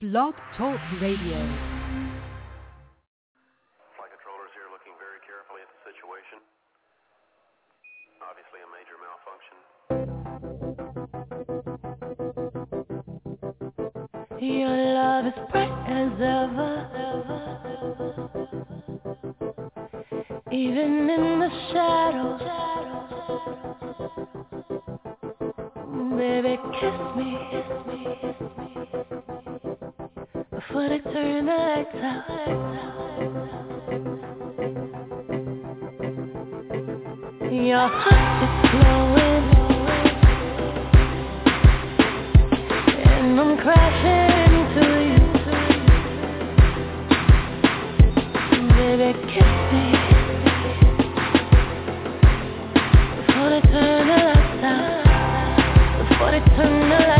Blog Talk Radio. Flight controllers here looking very carefully at the situation. Obviously a major malfunction. Your love is bright as ever, even in the shadows. Baby, kiss me before they turn the lights out. Your heart is glowing, and I'm crashing into you. Baby, kiss me before they turn the lights out. Before they turn the lights.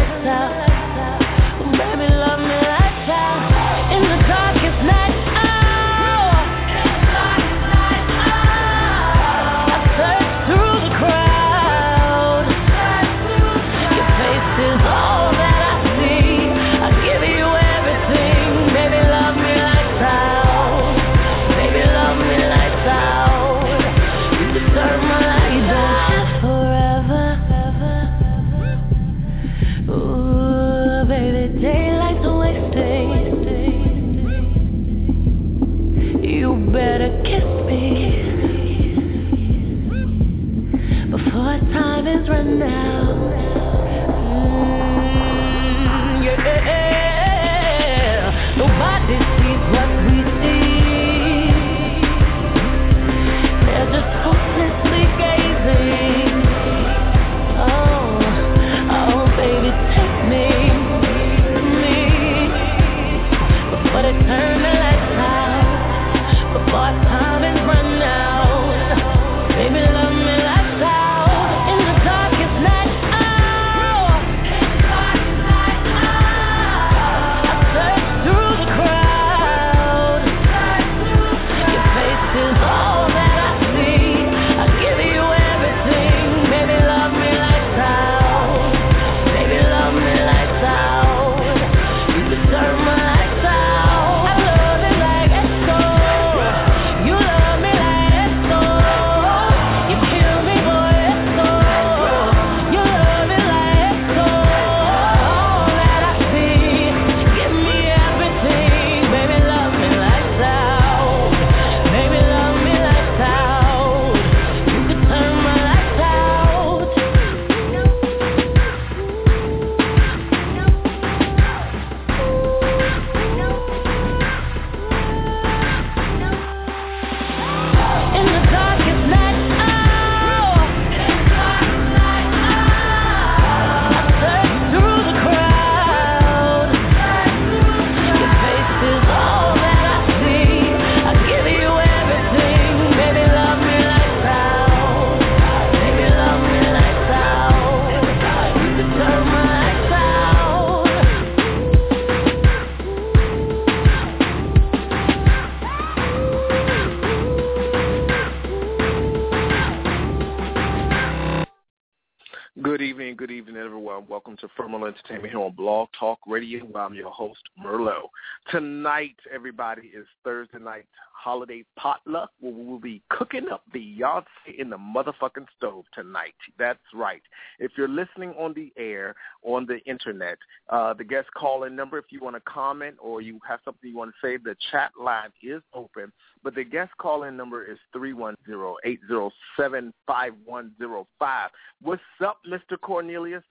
Radio. I'm your host, Merlot. Tonight, everybody, is Thursday night holiday potluck where we will be cooking up the Beyonce in the motherfucking stove tonight. That's right. If you're listening on the air, on the internet, uh, the guest call-in number, if you want to comment or you have something you want to say, the chat line is open. But the guest call-in number is 310-807-5105. What's up, Mr. Cornelius?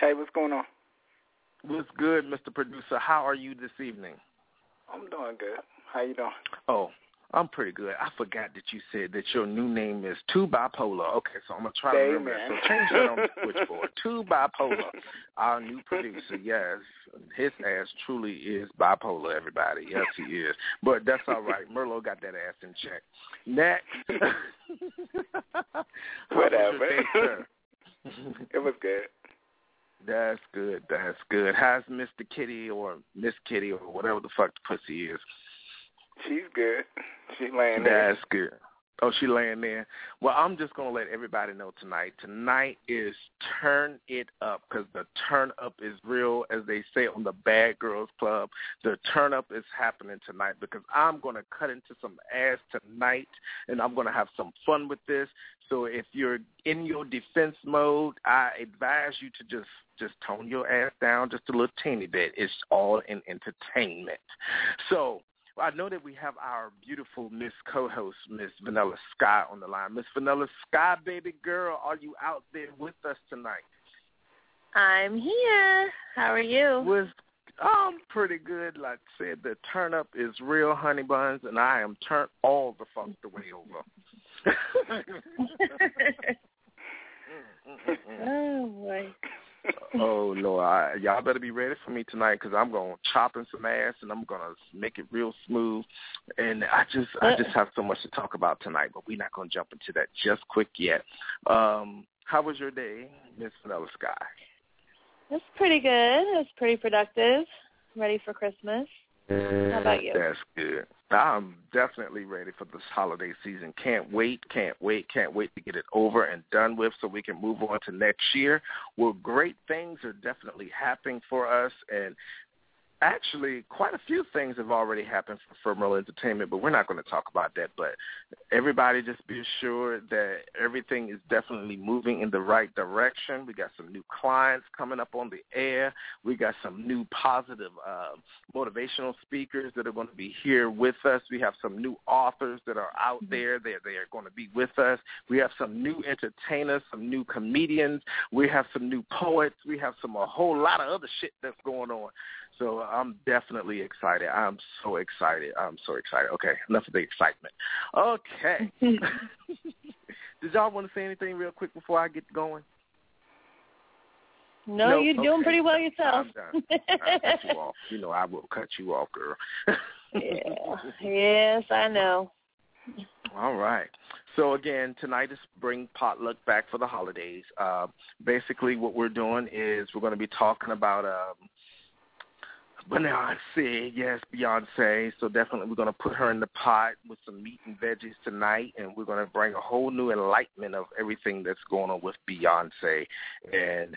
Hey, what's going on? What's good, Mr. Producer? How are you this evening? I'm doing good. How you doing? Oh, I'm pretty good. I forgot that you said that your new name is Two Bipolar. Okay, so I'm gonna try to remember. Amen. So change that on the switchboard. Two Bipolar. Our new producer, yes. His ass truly is bipolar, everybody. Yes, he is. But that's all right. Merlot got that ass in check. Next. Whatever. day, sir? It was good. That's good. That's good. How's Mr. Kitty or Miss Kitty or whatever the fuck the pussy is? She's good. She's laying there. That's good. Oh, she laying there. Well, I'm just gonna let everybody know tonight. Tonight is turn it up because the turn up is real, as they say on the Bad Girls Club. The turn up is happening tonight because I'm gonna cut into some ass tonight, and I'm gonna have some fun with this. So if you're in your defense mode, I advise you to just just tone your ass down just a little teeny bit. It's all in entertainment. So I know that we have our beautiful Miss co-host, Miss Vanilla Sky, on the line. Miss Vanilla Sky, baby girl, are you out there with us tonight? I'm here. How are you? Was I'm pretty good. Like I said, the turn up is real, honey buns, and I am turned all the fuck the way over. Mm, mm, mm, oh boy. Oh Lord, I, y'all better be ready for me tonight because I'm gonna chop in some ass and I'm gonna make it real smooth. And I just, I just have so much to talk about tonight, but we're not gonna jump into that just quick yet. Um, how was your day, Miss Vanilla Sky? It's pretty good. It's pretty productive. Ready for Christmas. How about you? That's good. I'm definitely ready for this holiday season. Can't wait, can't wait, can't wait to get it over and done with so we can move on to next year. Well, great things are definitely happening for us and actually quite a few things have already happened for FoMerlot Entertainment, but we're not going to talk about that. But everybody just be assured that everything is definitely moving in the right direction. We got some new clients coming up on the air. We got some new positive uh, motivational speakers that are going to be here with us. We have some new authors that are out there. They're, they are going to be with us. We have some new entertainers, some new comedians. We have some new poets. We have some a whole lot of other shit that's going on. So I'm definitely excited. I'm so excited. I'm so excited. Okay, enough of the excitement. Okay. Did y'all want to say anything real quick before I get going? No, No? you're doing Okay. pretty well yourself. I'm done. I'll cut you off. You know I will cut you off, girl. yeah. Yes, I know. All right. So again, tonight is bring potluck back for the holidays. Uh, basically, what we're doing is we're going to be talking about um, Beyonce. Yes, Beyonce. So definitely, we're going to put her in the pot with some meat and veggies tonight, and we're going to bring a whole new enlightenment of everything that's going on with Beyonce. And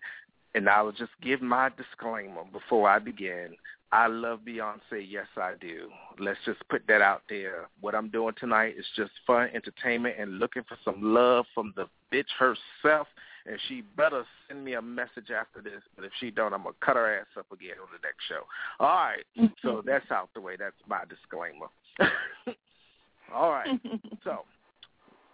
and I will just give my disclaimer before I begin. I love Beyonce. Yes, I do. Let's just put that out there. What I'm doing tonight is just fun entertainment and looking for some love from the bitch herself. And she better send me a message after this. But if she don't, I'm gonna cut her ass up again on the next show. All right. So that's out the way. That's my disclaimer. All right. So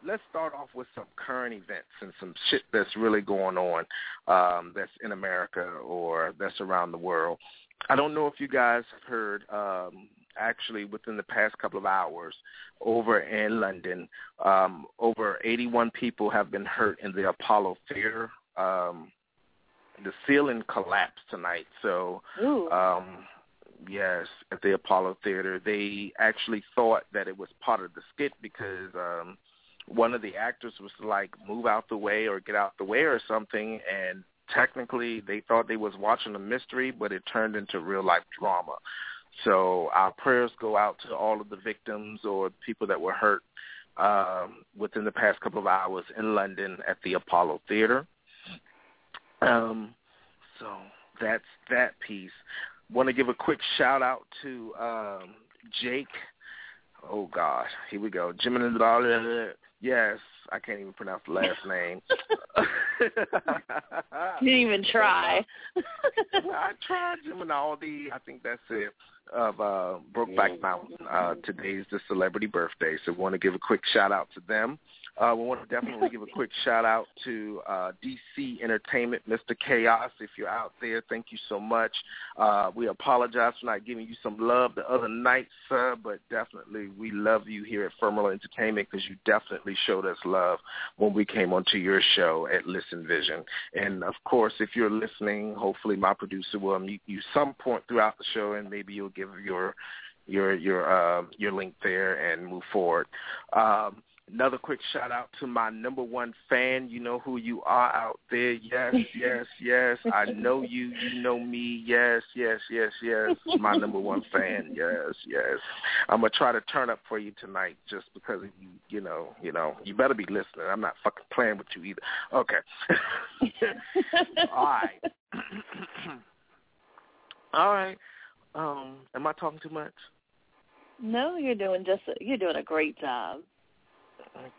let's start off with some current events and some shit that's really going on um, that's in America or that's around the world. I don't know if you guys have heard, um, actually within the past couple of hours over in London, um, over 81 people have been hurt in the Apollo Theater. Um, the ceiling collapsed tonight, so um, yes, at the Apollo Theater. They actually thought that it was part of the skit because um, one of the actors was like, move out the way or get out the way or something, and technically they thought they was watching a mystery, but it turned into real life drama. So our prayers go out to all of the victims or people that were hurt um, within the past couple of hours in London at the Apollo Theater. Um, so that's that piece. Want to give a quick shout out to um, Jake. Oh God, here we go. Jimmy. Yes, I can't even pronounce the last name. Didn't even try. I tried Geminaldi. I think that's it. Of uh, Brokeback Mountain. Uh, today's the celebrity birthday, so we want to give a quick shout out to them. Uh, we want to definitely give a quick shout out to uh, DC Entertainment, Mr. Chaos. If you're out there, thank you so much. Uh, we apologize for not giving you some love the other night, sir, but definitely we love you here at FoMerlot Entertainment because you definitely showed us love when we came onto your show at Listen Vision. And of course, if you're listening, hopefully my producer will meet you some point throughout the show, and maybe you'll give your your your uh, your link there and move forward. Um, Another quick shout out to my number one fan. You know who you are out there. Yes, yes, yes. I know you. You know me. Yes, yes, yes, yes. My number one fan. Yes, yes. I'm gonna try to turn up for you tonight, just because you. You know, you know. You better be listening. I'm not fucking playing with you either. Okay. All right. All right. Um, am I talking too much? No, you're doing just you're doing a great job.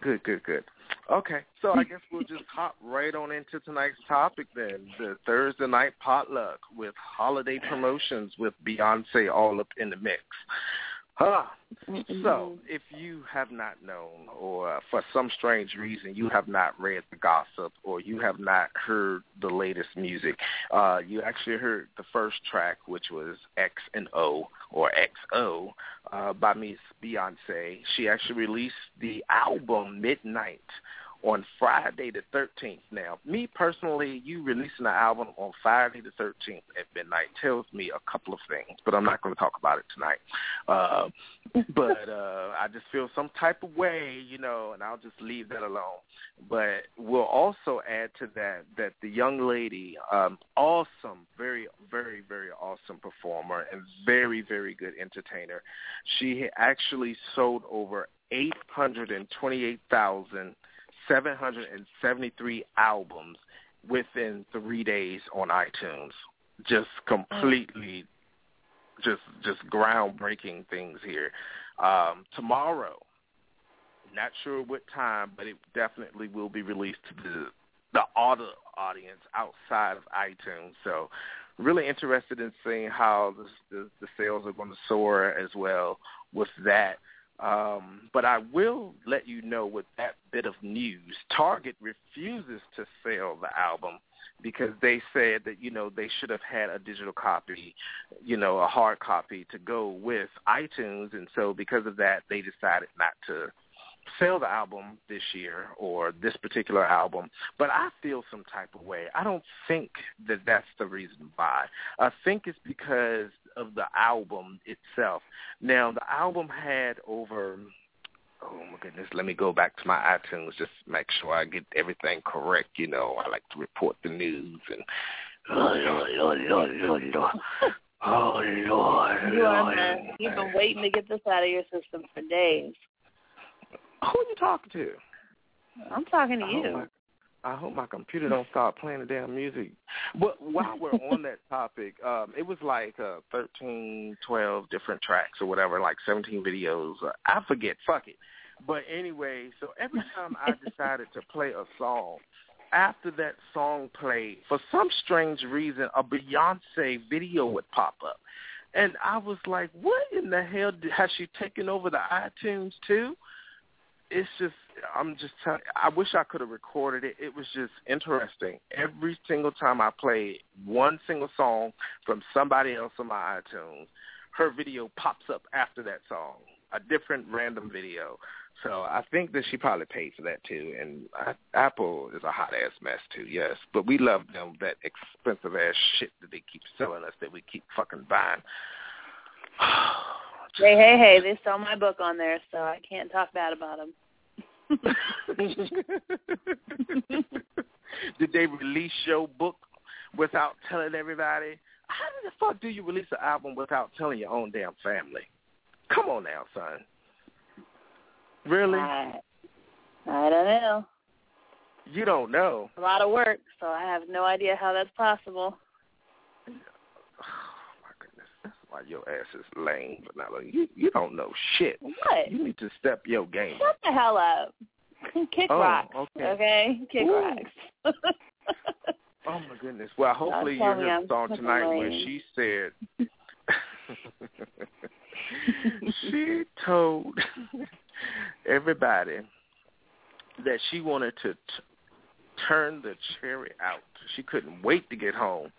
Good, good, good. Okay, so I guess we'll just hop right on into tonight's topic then. The Thursday night potluck with holiday promotions with Beyonce all up in the mix. Huh. So, if you have not known, or for some strange reason you have not read the gossip, or you have not heard the latest music, uh, you actually heard the first track, which was X and O, or XO, uh, by Miss Beyonce. She actually released the album Midnight on Friday the 13th. Now, me personally, you releasing an album on Friday the 13th at midnight tells me a couple of things, but I'm not going to talk about it tonight. Uh, but uh, I just feel some type of way, you know, and I'll just leave that alone. But we'll also add to that that the young lady, um, awesome, very, very, very awesome performer and very, very good entertainer. She actually sold over 828,000 773 albums within three days on iTunes. Just completely, just just groundbreaking things here. Um, tomorrow, not sure what time, but it definitely will be released to the the auto audience outside of iTunes. So, really interested in seeing how the, the, the sales are going to soar as well with that. Um, but I will let you know with that bit of news, Target refuses to sell the album because they said that, you know, they should have had a digital copy, you know, a hard copy to go with iTunes. And so because of that, they decided not to sell the album this year or this particular album, but I feel some type of way. I don't think that that's the reason why. I think it's because of the album itself. Now, the album had over oh my goodness, let me go back to my iTunes just make sure I get everything correct. You know, I like to report the news and oh Lord, Lord, Lord, Lord, Lord. Oh Lord, You are Lord. man. You've been waiting to get this out of your system for days. Who are you talking to? I'm talking to hope you. I hope my computer don't start playing the damn music. But while we're on that topic, um, it was like uh, 13, 12 different tracks or whatever, like 17 videos. Uh, I forget. Fuck it. But anyway, so every time I decided to play a song, after that song played, for some strange reason, a Beyonce video would pop up. And I was like, what in the hell? Has she taken over the iTunes too? It's just I'm just telling. I wish I could have recorded it. It was just interesting. Every single time I played one single song from somebody else on my iTunes, her video pops up after that song, a different random video. So I think that she probably paid for that too. And I, Apple is a hot ass mess too. Yes, but we love them that expensive ass shit that they keep selling us that we keep fucking buying. Hey, hey, hey! They sell my book on there, so I can't talk bad about them. Did they release your book without telling everybody? How the fuck do you release an album without telling your own damn family? Come on now, son. Really? I, I don't know. You don't know. A lot of work, so I have no idea how that's possible. Oh my goodness, that's why your ass is lame, but Vanilla. You you don't know shit. What? You need to step your game. Shut the hell up. Kick Oh, rocks, okay. Kick Ooh. rocks. Oh my goodness. Well, hopefully you hear the song tonight where she said she told everybody that she wanted to t- turn the cherry out. She couldn't wait to get home.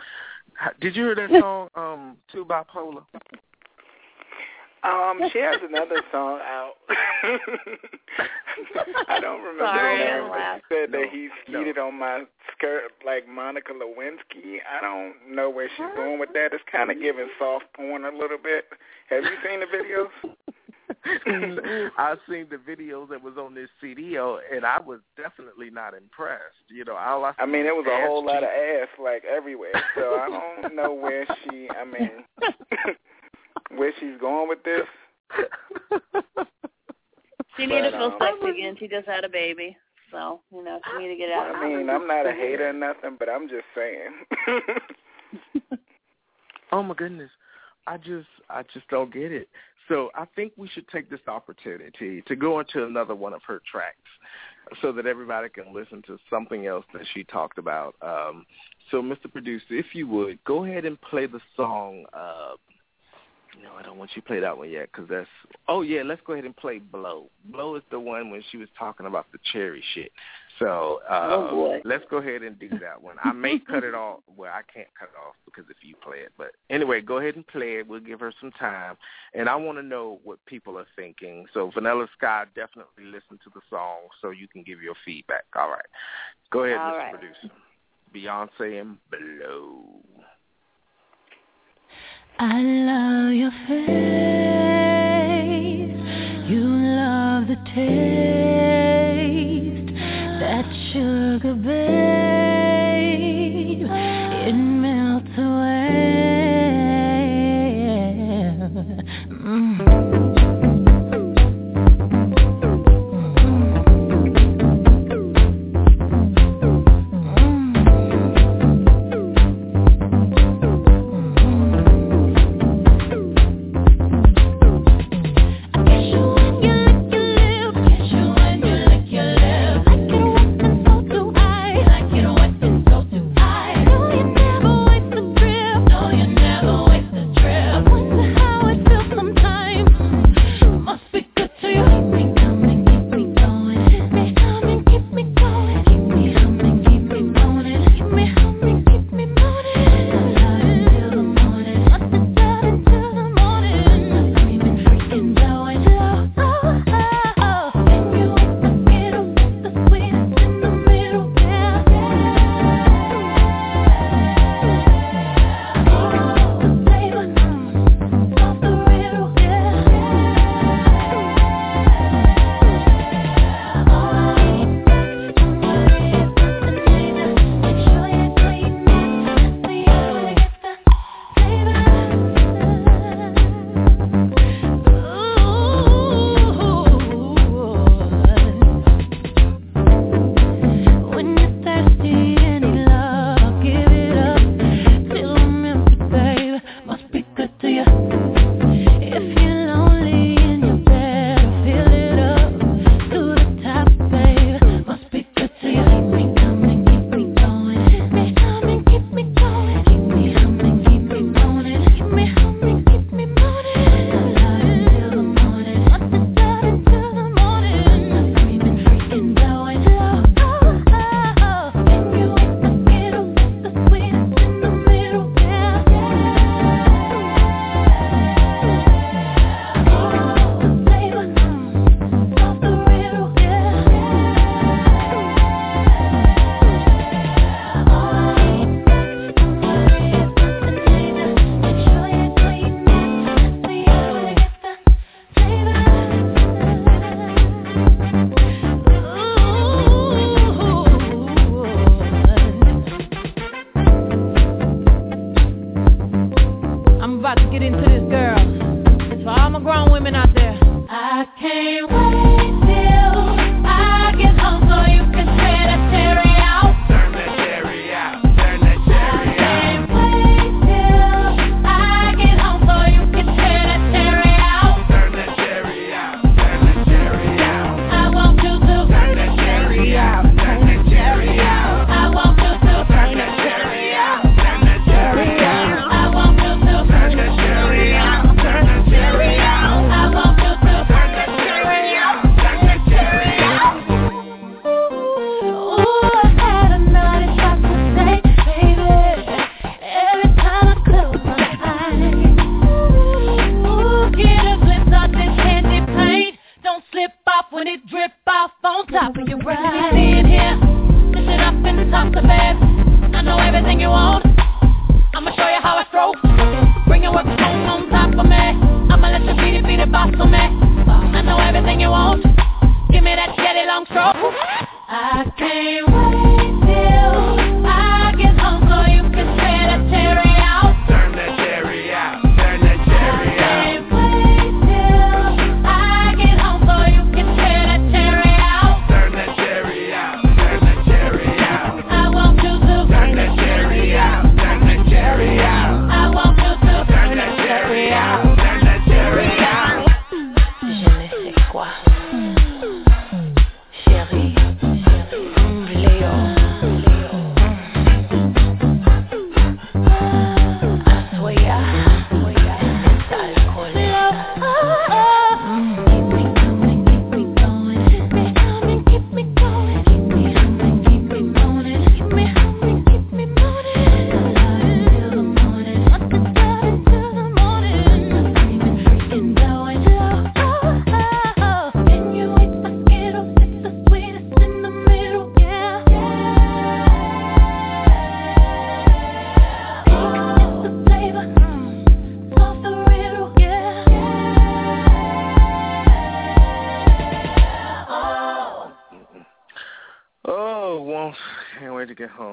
How- Did you hear that song, um, Two Bipolar? Um, she has another song out. I don't remember Sorry, the I name, but laughed. she said No, that he's no. cheated on my skirt like Monica Lewinsky. I don't know where she's going with that. It's kind of giving soft porn a little bit. Have you seen the videos? I seen the videos that was on this CD, and I was definitely not impressed. You know, all I, I mean, it was a whole cheeks. lot of ass like everywhere. So I don't know where she. I mean, where she's going with this. She need to But, feel um, sexy again. She just had a baby, so you know she need to get out. I mean, I'm not a hater or nothing, but I'm just saying. Oh my goodness. I just I just don't get it. So I think we should take this opportunity to go into another one of her tracks so that everybody can listen to something else that she talked about. Um so Mr. Producer, if you would, go ahead and play the song uh no, I don't want you to play that one yet because that's. Oh yeah, let's go ahead and play "Blow." "Blow" is the one when she was talking about the cherry shit. So uh, Oh, let's go ahead and do that one. I may cut it off. Well, I can't cut it off because if you play it. But anyway, go ahead and play it. We'll give her some time, and I want to know what people are thinking. So Vanilla Sky, definitely listen to the song so you can give your feedback. All right, go ahead, All Mr. right. Producer. Beyonce and "Blow." I love your face. You love the taste.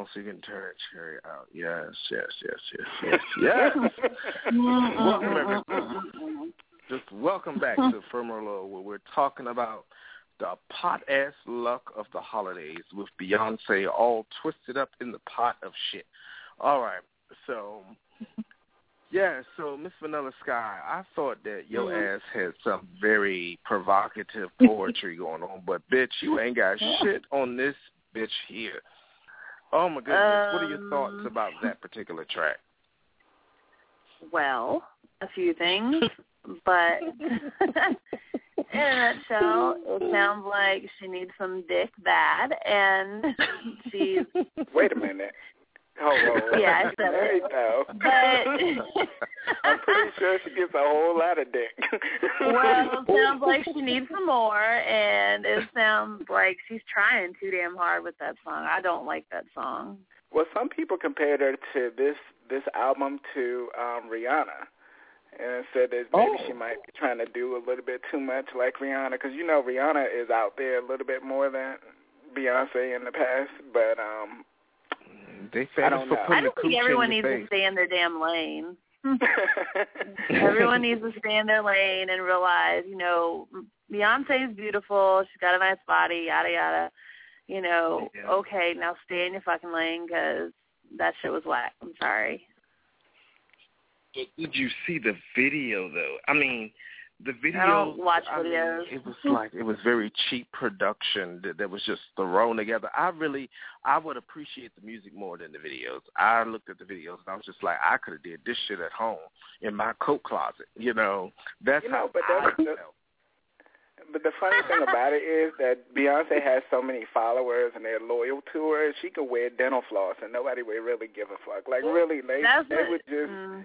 To so you can turn Cherry out. Yes, yes, yes, yes, yes, yes. welcome everybody. Just welcome back to Firmer FoMerlot, where we're talking about the pot ass luck of the holidays with Beyonce all twisted up in the pot of shit. All right, so yeah, so Miss Vanilla Sky, I thought that your mm-hmm. ass had some very provocative poetry going on, but bitch, you ain't got shit on this bitch here. Oh my goodness, um, what are your thoughts Um, about that particular track? Well, a few things, but in a nutshell, it sounds like she needs some dick bad, and she's Wait a minute. On. Yeah, I said There it. you go. but I'm pretty sure she gets a whole lot of dick. well, it sounds like she needs some more, and it sounds like she's trying too damn hard with that song. I don't like that song. Well, some people compared her to this this album to um Rihanna, and said that maybe she Oh. might be trying to do a little bit too much like Rihanna, because you know Rihanna is out there a little bit more than Beyonce in the past. But um They I don't famous for know. putting I don't think everyone needs your to stay in their damn lane. Everyone needs to stay in their lane and realize, you know, Beyonce's beautiful. She's got a nice body, yada yada. You know, Yeah. okay, now stay in your fucking lane because that shit was whack. I'm sorry. But did you see the video though? I mean, the video. I don't watch I mean, videos. it was like it was very cheap production that, that was just thrown together. I really, I would appreciate the music more than the videos. I looked at the videos and I was just like, I could have did this shit at home in my coat closet. You know, that's You know, how but I that's- felt. But the funny thing about it is that Beyonce has so many followers and they're loyal to her. She could wear dental floss and nobody would really give a fuck. Like really, they That's they what, would just. mm,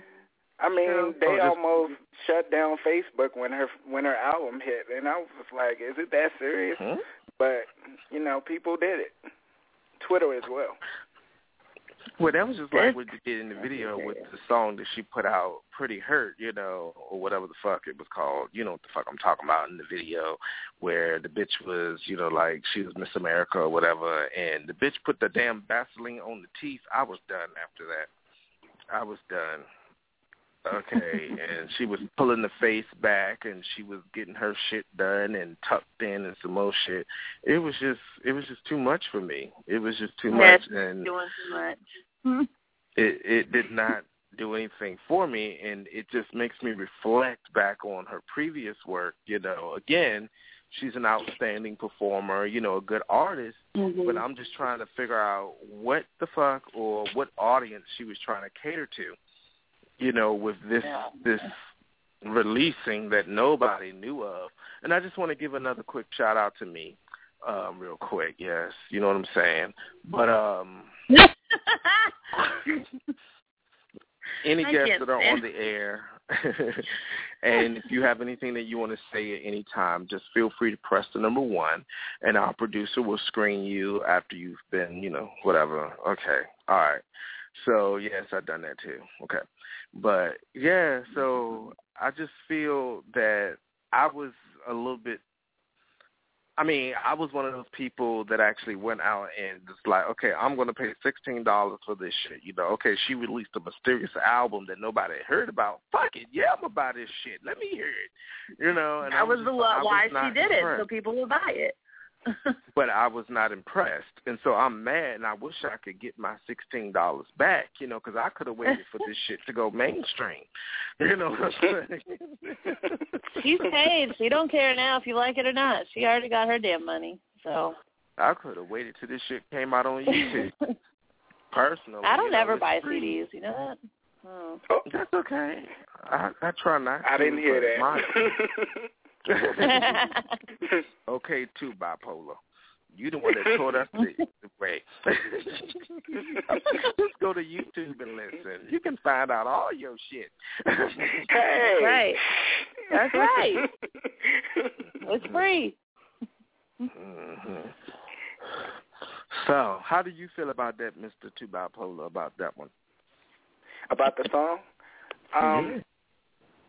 I mean, True. they Oh, just- almost shut down Facebook when her when her album hit, and I was like, is it that serious? Hmm? But you know, people did it. Twitter as well. Well, that was just like It's- what you did in the video with the song that she put out, "Pretty Hurt," you know, or whatever the fuck it was called. You know what the fuck I'm talking about in the video, where the bitch was, you know, like she was Miss America or whatever, and the bitch put the damn Vaseline on the teeth. I was done after that. I was done. Okay, and she was pulling the face back, and she was getting her shit done and tucked in and some more shit. It was just, it was just too much for me. It was just too much, and doing too much. it it did not do anything for me and it just makes me reflect back on her previous work you know again she's an outstanding performer you know a good artist Mm-hmm. but i'm just trying to figure out what the fuck or what audience she was trying to cater to you know with this Yeah. this releasing that nobody knew of and i just want to give another quick shout out to me um real quick yes you know what i'm saying but um any I guests that are on the air, and if you have anything that you want to say at any time, just feel free to press the number one, and our producer will screen you after you've been, you know, whatever. Okay, all right. So yes, I've done that too. Okay, but yeah, mm-hmm. so I just feel that I was a little bit I mean, I was one of those people that actually went out and just like, okay, I'm going to pay sixteen dollars for this shit. You know, okay, she released a mysterious album that nobody had heard about. Fuck it, yeah, I'm gonna buy this shit. Let me hear it. You know, and I that was just- the I why was she did it, so people would buy it. but I was not impressed, and so I'm mad, and I wish I could get my sixteen dollars back. You know, because I could have waited for this shit to go mainstream. You know what I'm saying? She's paid. She don't care now if you like it or not. She already got her damn money. So I could have waited till this shit came out on YouTube. Personally, I don't you know, ever buy free. CDs. You know that? Oh. Oh, That's okay. I I try not. I to, didn't hear that. mine- okay, too bipolar. You the one that taught us the, the way. Just go to YouTube and listen. You can find out all your shit. hey. right. That's right. It's free. hmm So, how do you feel about that, Mister Two Bipolar? About that one? About the song? Um, Yeah.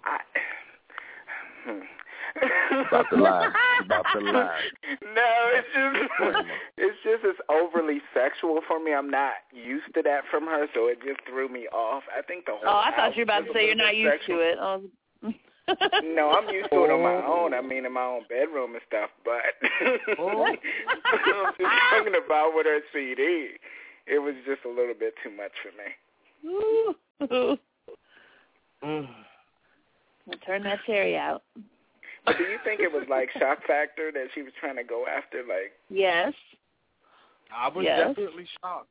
I. Hmm. About the lie. about to lie. No, it's just it's just it's overly sexual for me. I'm not used to that from her, so it just threw me off. I think the whole. Oh, I thought you were about to say you're not bit used sexual. to it. Oh. No, I'm used to it on my Oh. own. I mean, in my own bedroom and stuff. But Oh. I'm just talking about with her CD. It was just a little bit too much for me. Ooh. Mm. Well, turn that cherry out. But do you think it was like shock factor that she was trying to go after? Like, Yes. I was Yes. definitely shocked.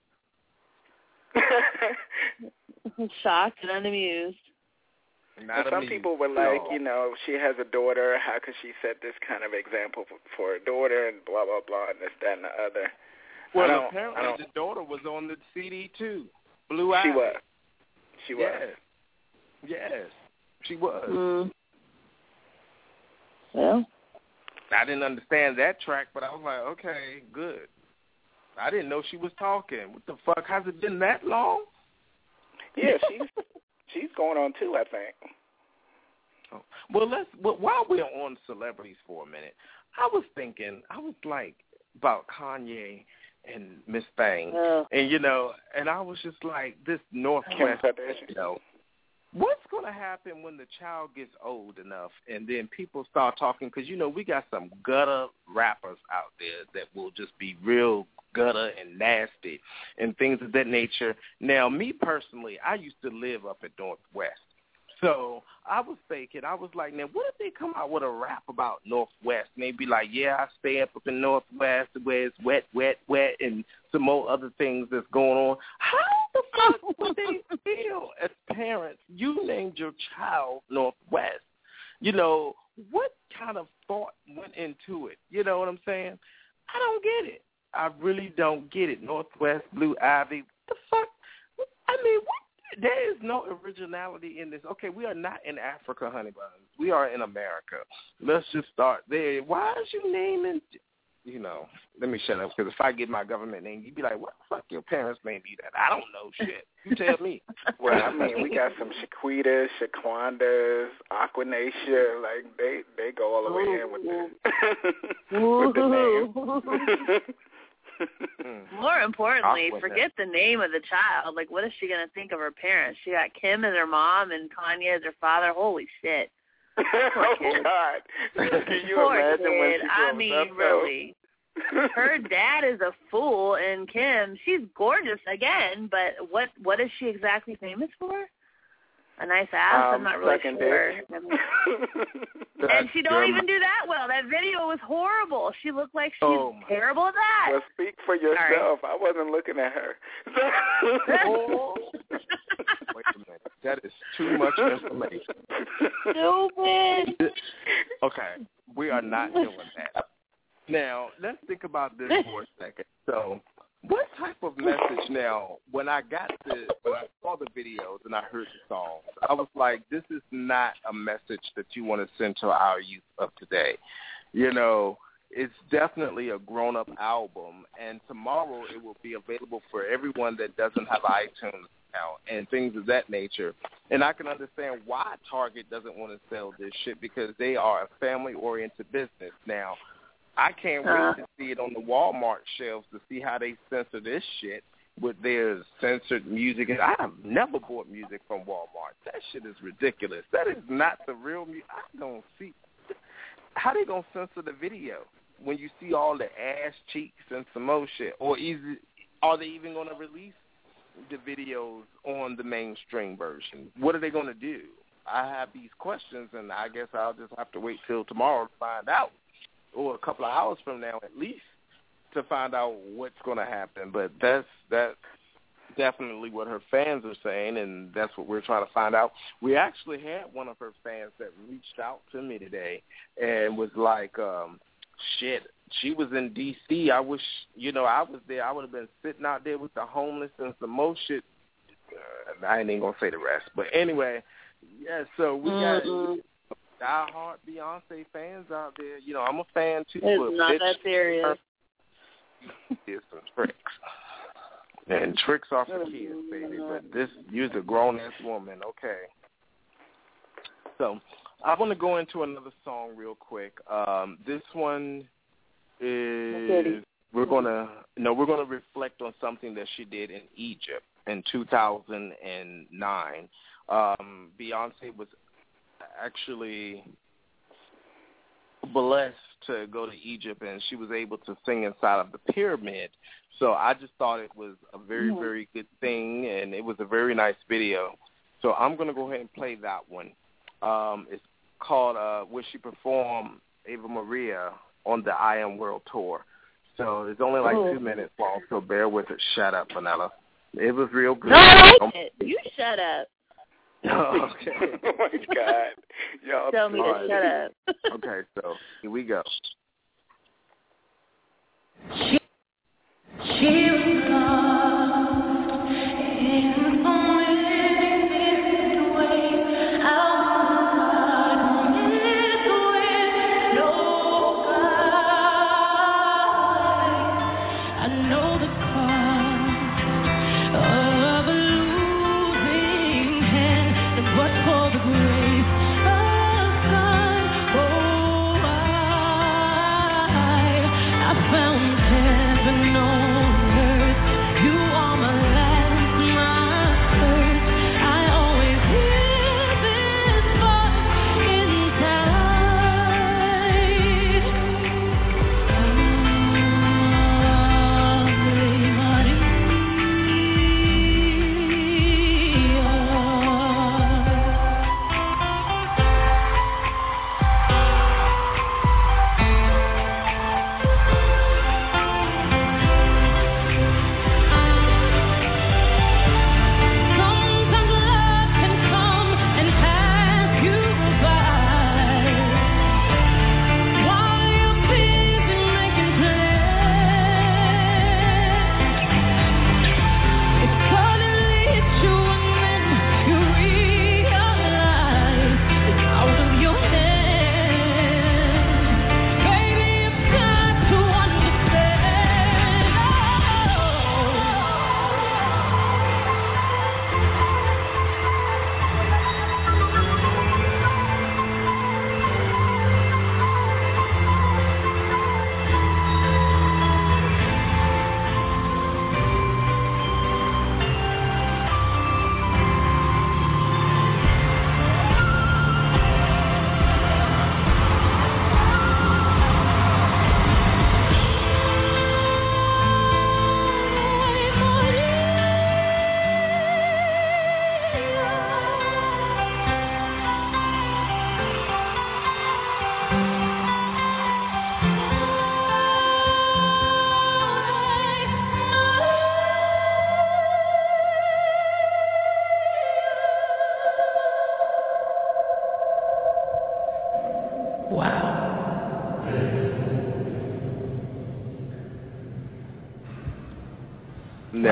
Shocked and unamused. Not some amused people were like, all. you know, she has a daughter. How could she set this kind of example for, for her daughter and blah blah blah and this that and the other? Well, I apparently don't- the daughter was on the CD too. Blue Ivy. She was. She was. Yes. Yes. She was. Mm. Well, I didn't understand that track, but I was like, okay, good. I didn't know she was talking. What the fuck? Has it been that long? Yeah, she's she's going on too. I think. Oh. Well, let's. Well, while we're on celebrities for a minute, I was thinking, I was like about Kanye and Miss Thing, uh, and you know, and I was just like, this Northwest, you know, what's going to happen when the child gets old enough, and then people start talking? Because you know, we got some gutter rappers out there that will just be real gutter and nasty and things of that nature. Now, me personally, I used to live up at Northwest. So I was thinking, I was like, now what if they come out with a rap about Northwest? And they'd be like, yeah, I stay up up in Northwest where it's wet, wet, wet, and some more other things that's going on. How the fuck would they feel as parents? You named your child Northwest. You know, what kind of thought went into it? You know what I'm saying? I don't get it. I really don't get it. Northwest, Blue Ivy, what the fuck? I mean, what? There is no originality in this. Okay, we are not in Africa, honey buns. We are in America. Let's just start there. Why is you naming? You know, let me shut up because if I get my government name, you'd be like, "What the fuck? Your parents named you that?" I don't know shit. You tell me. Well, I mean, we got some Shaquitas, Shaquandas, Aquanacia. Like they they go all the way in with the with the name. Mm. More importantly, Aquanet. forget the name of the child. Like, what is she gonna think of her parents? She got Kim as her mom and Kanye as her father. Holy shit! oh kid. God! Can you Poor imagine when kid. she I mean, up, really. Her dad is a fool, and Kim, she's gorgeous again. But what what is she exactly famous for? A nice ass. I'm Um, not really sucking sure. dick. I mean- and she don't even do that well. That video was horrible. She looked like she's Oh, terrible at that. well, speak for yourself. I wasn't looking at her. Oh. Wait a minute. That is too much information. Stupid. Okay, we are not doing that. Now, let's think about this for a second. So, what type of message now, when I got the, when I saw the videos and I heard the songs, I was like, this is not a message that you want to send to our youth of today. You know, it's definitely a grown-up album, and tomorrow it will be available for everyone that doesn't have iTunes account and things of that nature. And I can understand why Target doesn't want to sell this shit because they are a family-oriented business. Now, I can't Uh. wait to see it on the Walmart shelves to see how they censor this shit with their censored music. And I have never bought music from Walmart. That shit is ridiculous. That is not the real music. I don't see how they gonna censor the video when you see all the ass cheeks and some more shit, or easy, are they even gonna release the videos on the mainstream version? What are they gonna do? I have these questions, and I guess I'll just have to wait till tomorrow to find out, or a couple of hours from now at least, to find out what's going to happen. But that's that's definitely what her fans are saying, and that's what we're trying to find out. We actually had one of her fans that reached out to me today and was like, um, "Shit." She was in D.C. I wish, you know, I was there. I would have been sitting out there with the homeless and some more shit. Uh, I ain't even gonna say the rest, but anyway, yeah. So we got Mm-mm. diehard Beyonce fans out there. You know, I'm a fan too. It's but not bitch, that serious. Here's some tricks. And tricks are for kids, baby. But this, you're a grown ass woman, okay? So, I want to go into another song real quick. Um, this one is we're gonna no, we're gonna reflect on something that she did in Egypt in 2009. Um, Beyonce was actually blessed to go to Egypt, and she was able to sing inside of the pyramid. So I just thought it was a very, Mhm. very good thing, and it was a very nice video. So I'm going to go ahead and play that one. Um, it's called uh, where she performed Ave Maria on the I Am World Tour. So it's only like Oh. two minutes long, so bear with it. Shut up, Vanilla. It was real good. No, I like it. You shut up. okay. oh my God, y'all. Tell me to shut up. Okay, so here we go. She, she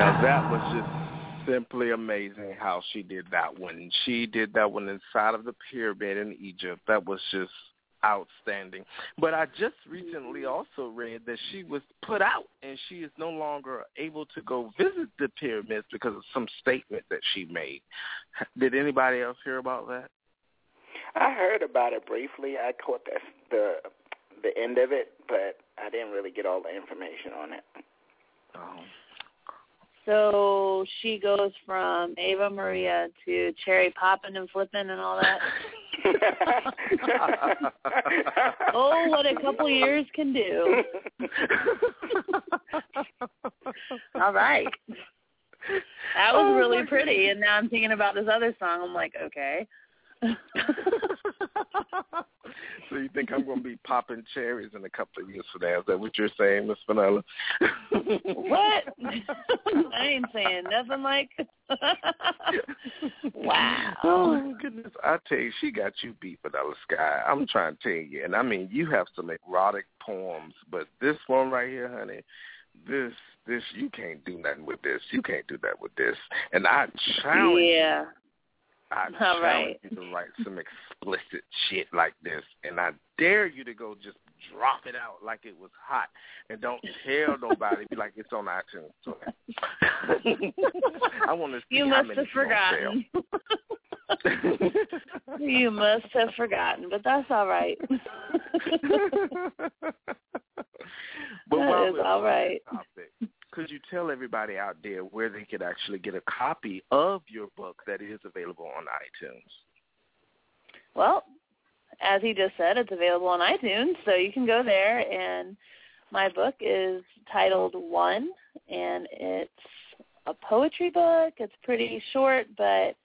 Now that was just simply amazing how she did that one. She did that one inside of the pyramid in Egypt. That was just outstanding. But I just recently also read that she was put out and she is no longer able to go visit the pyramids because of some statement that she made. Did anybody else hear about that? I heard about it briefly. I caught the the the end of it, but I didn't really get all the information on it. Oh. So she goes from Ave Maria to cherry popping and flipping and all that. oh, what a couple years can do. All right. That was Oh, really pretty. And now I'm thinking about this other song. I'm like, okay. so you think I'm going to be popping cherries in a couple of years from now? Is that what you're saying, Miss Vanilla? what? I ain't saying nothing like. wow. Oh my goodness! I tell you, she got you beat, Vanilla Sky. I'm trying to tell you, and I mean, you have some erotic poems, but this one right here, honey, this, this, you can't do nothing with this. You can't do that with this. And I challenge Yeah. I All challenge right. you to write some explicit shit like this, and I dare you to go just drop it out like it was hot, and don't tell nobody. Be like it's on iTunes. So I want to see You how must many have you gonna sell. forgotten. you must have forgotten, but that's all right. but That is all right. topic, could you tell everybody out there where they could actually get a copy of your book that is available on iTunes? Well, as he just said, it's available on iTunes, so you can go there. And my book is titled One, and it's a poetry book. It's pretty short, but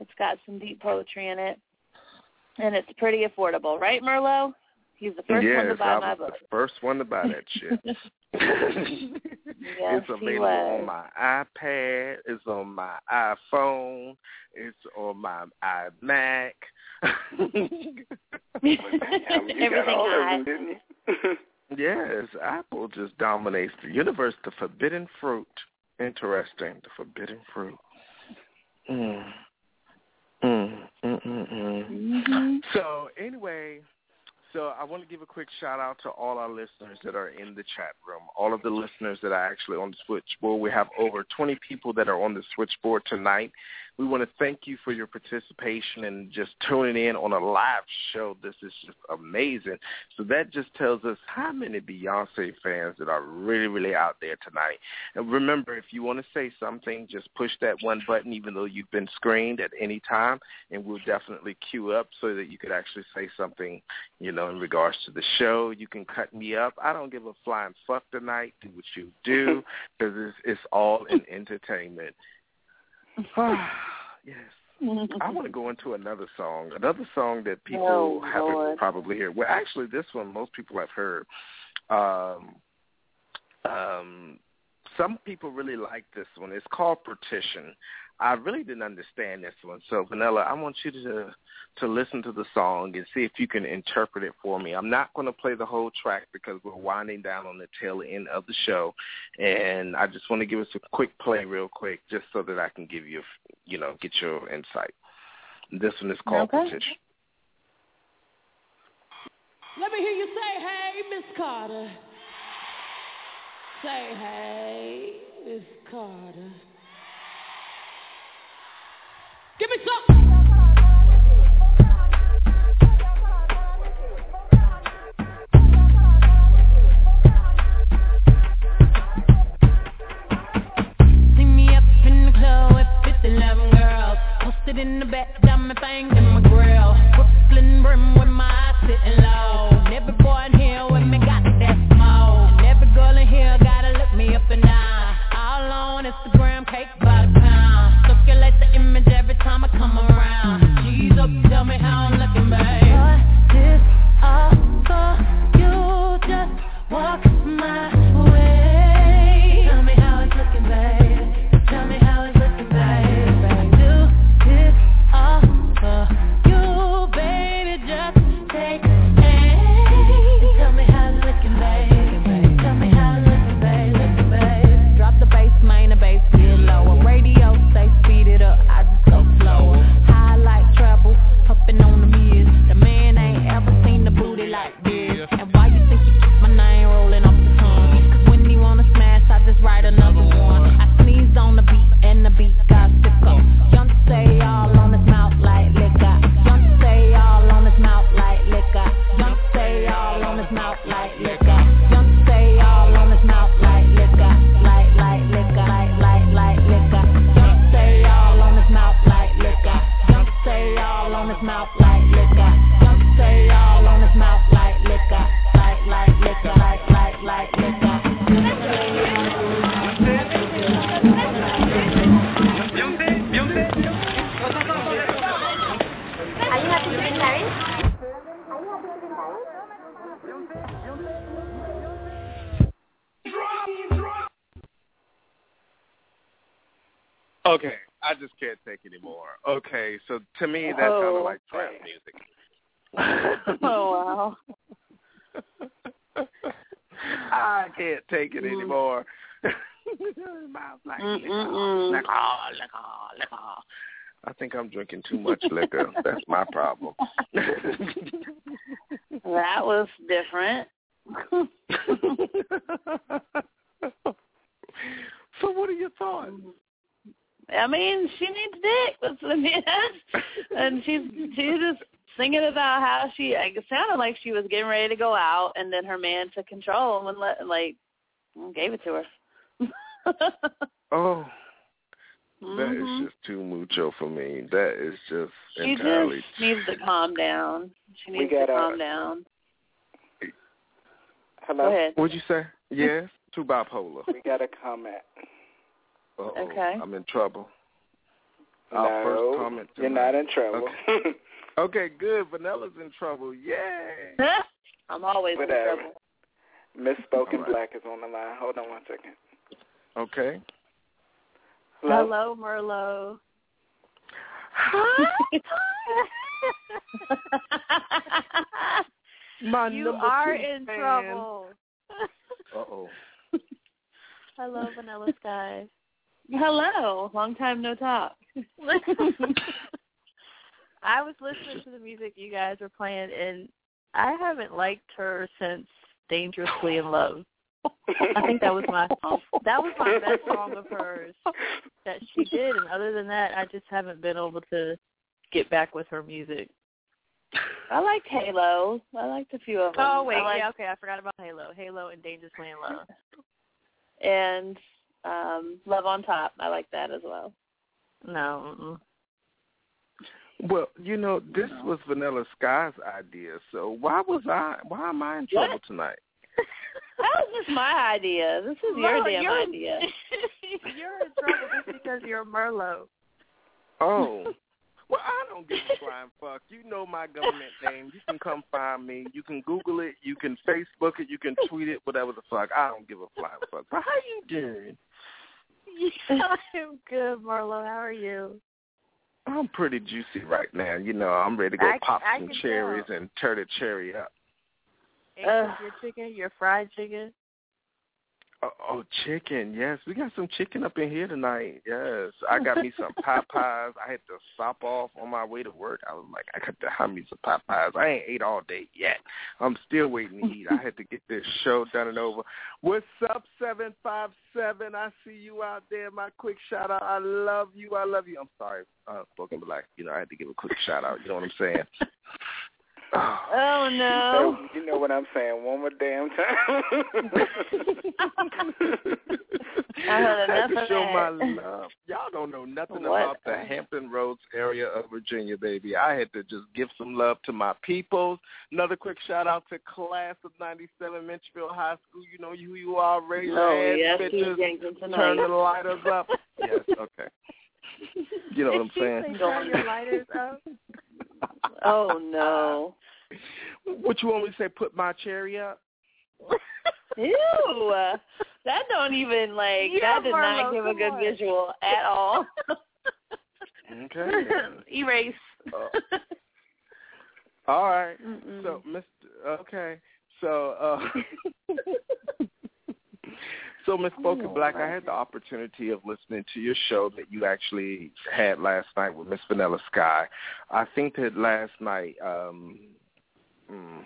it's got some deep poetry in it, and it's pretty affordable, right, Merlot? He's the first yes, one to buy I my was book. the first one to buy that shit. Yes, it's available on my iPad. It's on my iPhone. It's on my iMac. Everything them, didn't you? yes, Apple just dominates the universe. The forbidden fruit. Interesting. The forbidden fruit. Mm. Mm, mm, mm, mm. Mhm. So anyway, so I want to give a quick shout out to all our listeners that are in the chat room. All of the listeners that are actually on the switchboard. We have over 20 people that are on the switchboard tonight. We want to thank you for your participation and just tuning in on a live show. This is just amazing. So that just tells us how many Beyonce fans that are really, really out there tonight. And remember, if you want to say something, just push that one button, even though you've been screened at any time, and we'll definitely queue up so that you could actually say something, you know, in regards to the show. You can cut me up. I don't give a flying fuck tonight. Do what you do because it's, it's all in entertainment. yes. I want to go into another song, another song that people Oh, haven't Lord. probably heard. Well, actually, this one most people have heard. Um, um, some people really like this one. It's called Partition. I really didn't understand this one, so Vanilla, I want you to to listen to the song and see if you can interpret it for me. I'm not going to play the whole track because we're winding down on the tail end of the show, and I just want to give us a quick play, real quick, just so that I can give you, you know, get your insight. This one is called Okay. Partition. Let me hear you say, hey, Miss Carter. Say, hey, Miss Carter. Give me some. See me up in the club with 50, 11 girls. Posted in the back, diamond thing in my grill. Brooklyn brim with my eyes sitting low. Walk just can't take anymore. Okay, so to me that sounded Oh, like trap okay. music. Oh wow. I can't take it mm. anymore. Mouth like liquor, liquor, liquor. I think I'm drinking too much liquor. That's my problem. That was different. so what are your thoughts? I mean, she needs dick. That's what I mean. and she's she's just singing about how she. It sounded like she was getting ready to go out, and then her man took control and would let like gave it to her. Oh, that Mhm. is just too mucho for me. That is just She entirely. just needs to calm down. She needs got to a- calm down. Hello. Go ahead. What'd you say? Yes, too bipolar. We got a comment. Uh-oh, Okay. I'm in trouble. Our no, first comment you're tonight. not in trouble. Okay, good. Vanilla's in trouble. Yay! I'm always Whatever. in trouble. Miss Spoken All right. Black is on the line. Hold on one second. Okay. Hello, Merlot. My you are in fan. trouble. Uh-oh. Hello, Vanilla Sky. Hello. Long time no talk. I was listening to the music you guys were playing, and I haven't liked her since "Dangerously in Love." I think that was my that was my best song of hers that she did, and other than that, I just haven't been able to get back with her music. I liked Halo. I liked a few of them. Oh wait, liked- yeah, okay, I forgot about Halo, Halo, and Dangerously in Love. And um Love on Top. I like that as well. No, mm-mm. Well, you know, this was Vanilla Sky's idea, so why was I? Why am I in trouble What? tonight? That was just my idea. This is your Merlot, damn you're- idea. you're in trouble just because you're Merlot. Oh. Well, I don't give a flying fuck. You know my government name. You can come find me. You can Google it. You can Facebook it. You can tweet it. Whatever the fuck. I don't give a flying fuck. But how you doing? I'm good, Marlo. How are you? I'm pretty juicy right now. You know, I'm ready to go I- pop I some cherries tell. and tear the cherry up. And Ugh. your chicken, your fried chicken. Oh, oh, chicken. Yes, we got some chicken up in here tonight. Yes, I got me some Popeyes. I had to stop off on my way to work. I was like, I got to have me some Popeyes. I ain't ate all day yet. I'm still waiting to eat. I had to get this show done and over. What's up, seven five seven? I see you out there. My quick shout out. I love you. I love you. I'm sorry, uh, spoken black. You know, I had to give a quick shout out. You know what I'm saying? Oh no. So, you know what I'm saying? One more damn time. I heard I had enough to of show that. my love. Y'all don't know nothing What? about the Hampton Roads area of Virginia, baby. I had to just give some love to my peoples. Another quick shout out to class of '97 Menchville High School. You know who you are. Raise Oh, your yes, bitches. Keith Jenkins tonight. Turn the lighters up. yes, okay. You know what I'm saying? turn your lighters up? Oh no. What you want me to say? Put my cherry up? Ew. That don't even like Yeah, that did not give a good on. visual at all. Okay. Erase. Uh, all right. Mm-mm. So, Mr. Okay. So, uh, so Miss Spoken Black, I had the opportunity of listening to your show that you actually had last night with Miss Vanilla Sky. I think that last night, um, mm,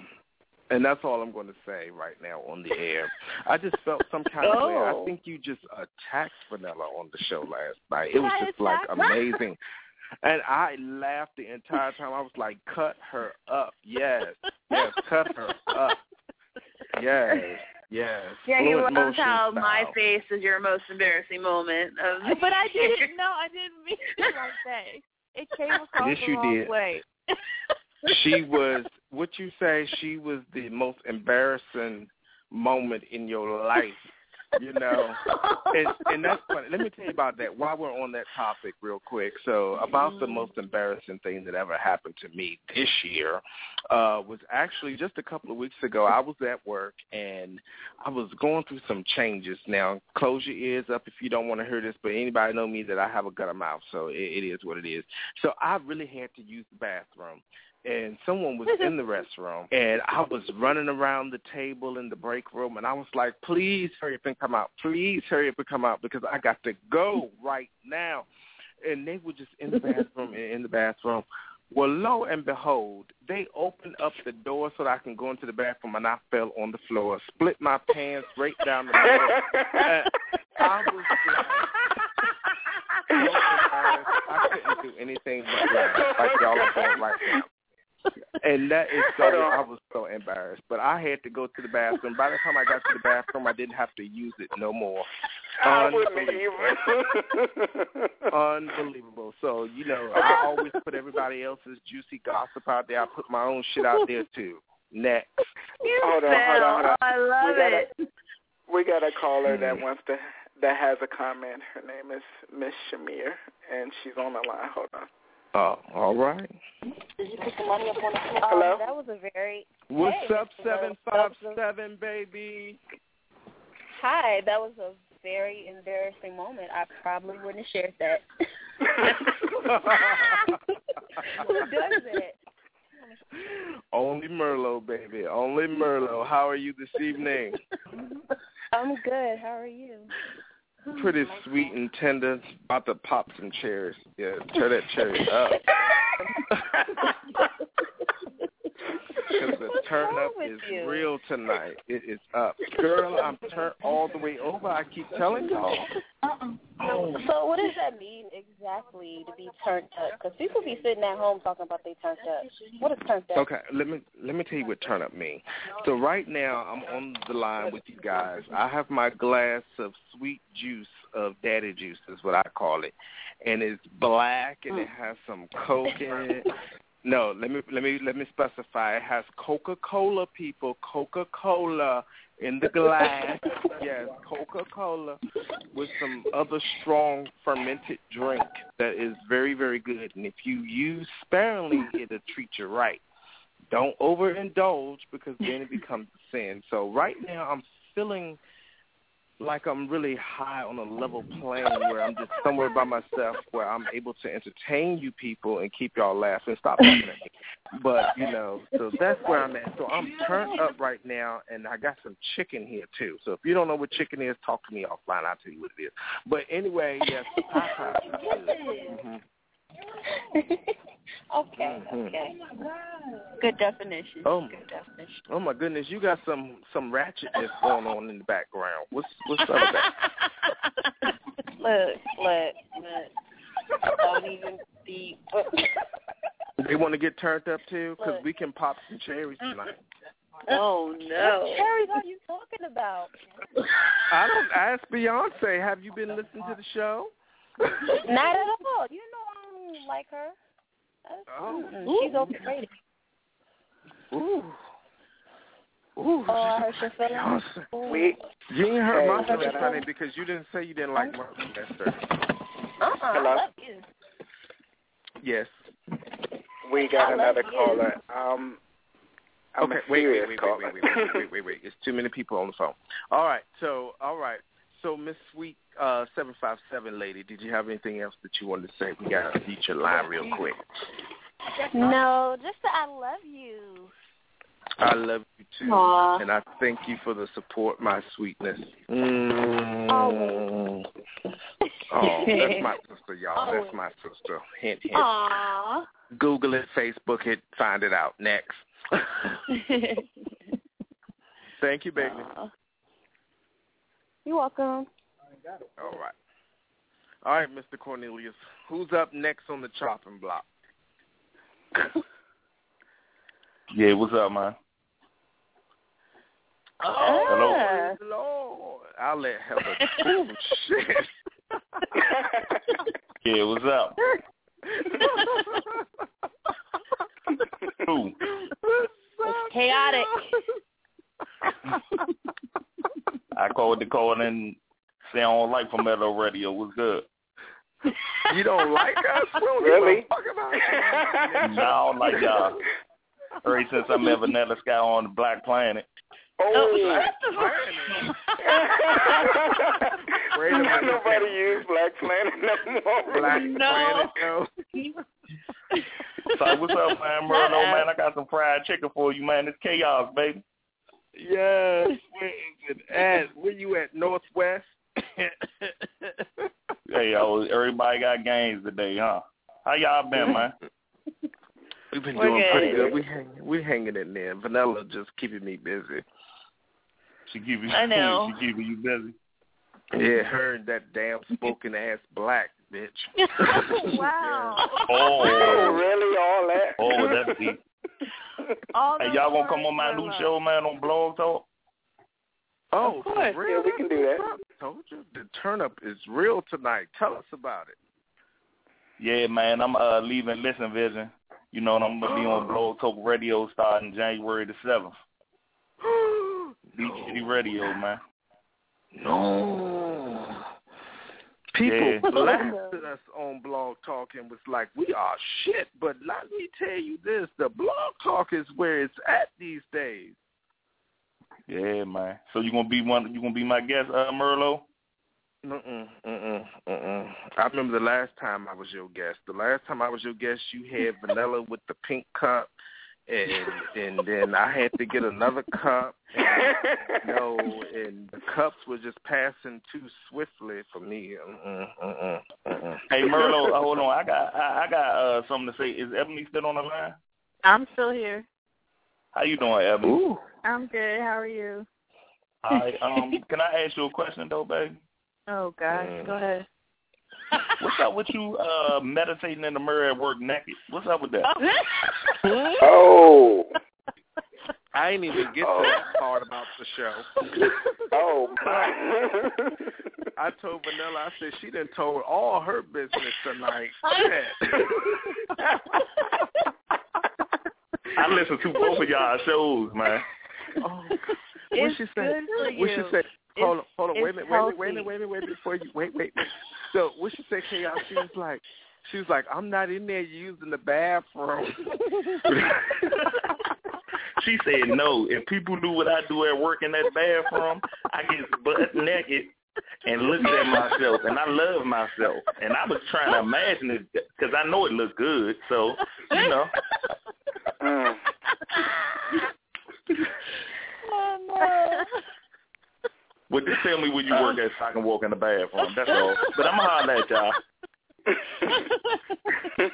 and that's all I'm going to say right now on the air. I just felt some kind of way. I Oh. think you just attacked Vanilla on the show last night. It was just like amazing. And I laughed the entire time. I was like, "Cut her up, yes, yes, cut her up, yes, yes." Yeah, he Fluent loves motion how my face is your most embarrassing moment of but I didn't. No, I didn't mean it like that. It came across Yes, the you wrong did. way. She was. What you say? She was the most embarrassing moment in your life. You know, and, and that's funny. Let me tell you about that. While we're on that topic, real quick. So, about the most embarrassing thing that ever happened to me this year uh, was actually just a couple of weeks ago. I was at work and I was going through some changes. Now, close your ears up if you don't want to hear this, but anybody know me that I have a gutter mouth, so it, it is what it is. So, I really had to use the bathroom and someone was in the restroom and I was running around the table in the break room and I was like, please hurry up and come out. Please hurry up and come out because I got to go right now. And they were just in the bathroom and in the bathroom. Well, lo and behold, they opened up the door so that I can go into the bathroom and I fell on the floor, split my pants right down the middle. I was like. I couldn't do anything but laugh like y'all are doing right now. And that is so, I was so embarrassed. But I had to go to the bathroom. By the time I got to the bathroom, I didn't have to use it no more. I Unbelievable. Unbelievable. So, you know, I always put everybody else's juicy gossip out there. I put my own shit out there too. Next. You Hold on, hold on, hold on. I love We gotta- it. we got a caller that mm. wants to that has a comment. Her name is Miss Shamir, and she's on the line. Hold on. Oh, all right. Is it picking money upon us? Hello? Um, that was a very What's Hey, up, Mr. seven Rose. five seven, baby? hi. That was a very embarrassing moment. I probably wouldn't have shared that. Who does it? Only Merlot, baby. Only Merlot. How are you this evening? I'm good. How are you? Pretty sweet and tender. About to pop some cherries. Yeah, tear that cherry up. Because the turn up is you? real tonight. It is up. Girl, I'm turned all the way over. I keep telling y'all. Uh-uh. So what does that mean exactly to be turned up? Because people be sitting at home talking about they turned up. What is turned up? Okay, let me let me tell you what turn up means. So right now I'm on the line with you guys. I have my glass of sweet juice of daddy juice is what I call it. And it's black and it mm. has some coke in it. No, let me let me let me specify. It has Coca Cola people, Coca Cola in the glass. yes, Coca Cola with some other strong fermented drink that is very, very good. And if you use sparingly it'll treat you right. Don't overindulge because then it becomes a sin. So right now I'm feeling like I'm really high on a level plane where I'm just somewhere by myself where I'm able to entertain you people and keep y'all laughing. Stop laughing at me. But, you know, so that's where I'm at. So I'm turned up right now and I got some chicken here too. So if you don't know what chicken is, talk to me offline. I'll tell you what it is. But anyway, yes, the pie pie is good. hmm okay, Mhm. okay. Good definition. Oh. Good definition. Oh my goodness, you got some some ratchetness going on in the background. What's what's up with that? Look, look, look. Don't even be. They want to get turned up too, because we can pop some cherries tonight. Oh What no. cherries are you talking about? I don't ask Beyonce. Have you been listening to the show? Not at all. You know I don't like her. That's, Oh. she's overrated. Ooh. Ooh. Oh, I hurt your feelings. Beyonce. Ooh. We You ain't hurt my feelings, honey, because you didn't say you didn't like Martin Lester. Uh-uh, Hello? I love you. Yes. we got I another you. caller. Um, I'm okay. a Wait, wait, serious wait, caller. wait, wait, wait, wait, wait, wait, wait. It's too many people on the phone. All right. So, all right. So, Miss Sweet uh, seven five seven lady, did you have anything else that you wanted to say? We got to beat your line real quick. No, just that I love you. I love you too, Aw. and I thank you for the support, my sweetness. Mm. Always. Oh, that's my sister, y'all. Always. That's my sister. Hint, hint. Aww. Google it, Facebook it, find it out. Next. Thank you, baby. Aw. You're welcome. All right. All right, Mr. Cornelius. Who's up next on the chopping block? Yeah, what's up, man? Oh, Hello. Lord. I'll let Heather. oh, shit. Yeah, what's up? Who? It's chaotic. I called the call and say I don't like Palmetto Radio. What's good? You don't like us? We don't Really? give a fuck about. No, I don't like y'all. Ever since I met Vanilla Sky on the Black Planet. Oh, oh Wait a minute. Nobody use Black Planet no more. Black No. Planet, no. So what's up, man? Murdo, man, I got some fried chicken for you, man. It's chaos, baby. Yes. Where is it at? Where you at? Northwest? Hey, yo, everybody got games today, huh? How y'all been, man? We've been We're doing good. pretty good. We hang, we hanging in there. Vanilla just keeping me busy. She keep you, I know. She keeping you busy. Yeah, her and that damn spoken ass black bitch. wow. Oh, Oh, really? All that? oh, that's deep. All Hey, y'all gonna come on my new show, man, on Blog Talk? Oh, Of for real? Yeah, we can do that. Told you the turn up is real tonight. Tell us about it. Yeah, man, I'm uh leaving Listen Vision. You know, and I'm gonna be on Blog Talk Radio starting January the seventh. Beach City Radio, man. No. People Yeah. blasted us on Blog Talk and was like, "We are shit." But let me tell you this: the Blog Talk is where it's at these days. Yeah, man. So you gonna be one? You gonna be my guest, uh, Merlot? Mm-mm, mm-mm, mm-mm. I remember the last time I was your guest. The last time I was your guest, you had vanilla with the pink cup, and and then I had to get another cup. And, no, and the cups were just passing too swiftly for me. Mm-mm, mm-mm, mm-mm. Hey, Merlot, hold on. I got I, I got uh something to say. Is Ebony still on the line? I'm still here. How you doing, Ebony? Ooh. I'm good. How are you? All right. Um, can I ask you a question though, baby? Oh gosh, Mm. go ahead. What's up with you uh meditating in the mirror at work naked? What's up with that? Oh. I ain't even get to that part about the show. Oh, my. I told Vanilla, I said she done told all her business tonight. I listen to both of y'all shows, man. oh, what she say? What she say? Hold on, hold on, wait a minute, wait a minute, wait a minute, wait a minute, wait before you wait, wait. wait. So what she say, Chaos? She was like, she was like, I'm not in there using the bathroom. She said no. If people knew what I do at work in that bathroom, I get butt naked and looked at myself, and I love myself. And I was trying to imagine it because I know it looked good. So you know, Mm. oh no. Well, just tell me where you work at so I can walk in the bathroom. That's all. But I'm gonna holler at y'all.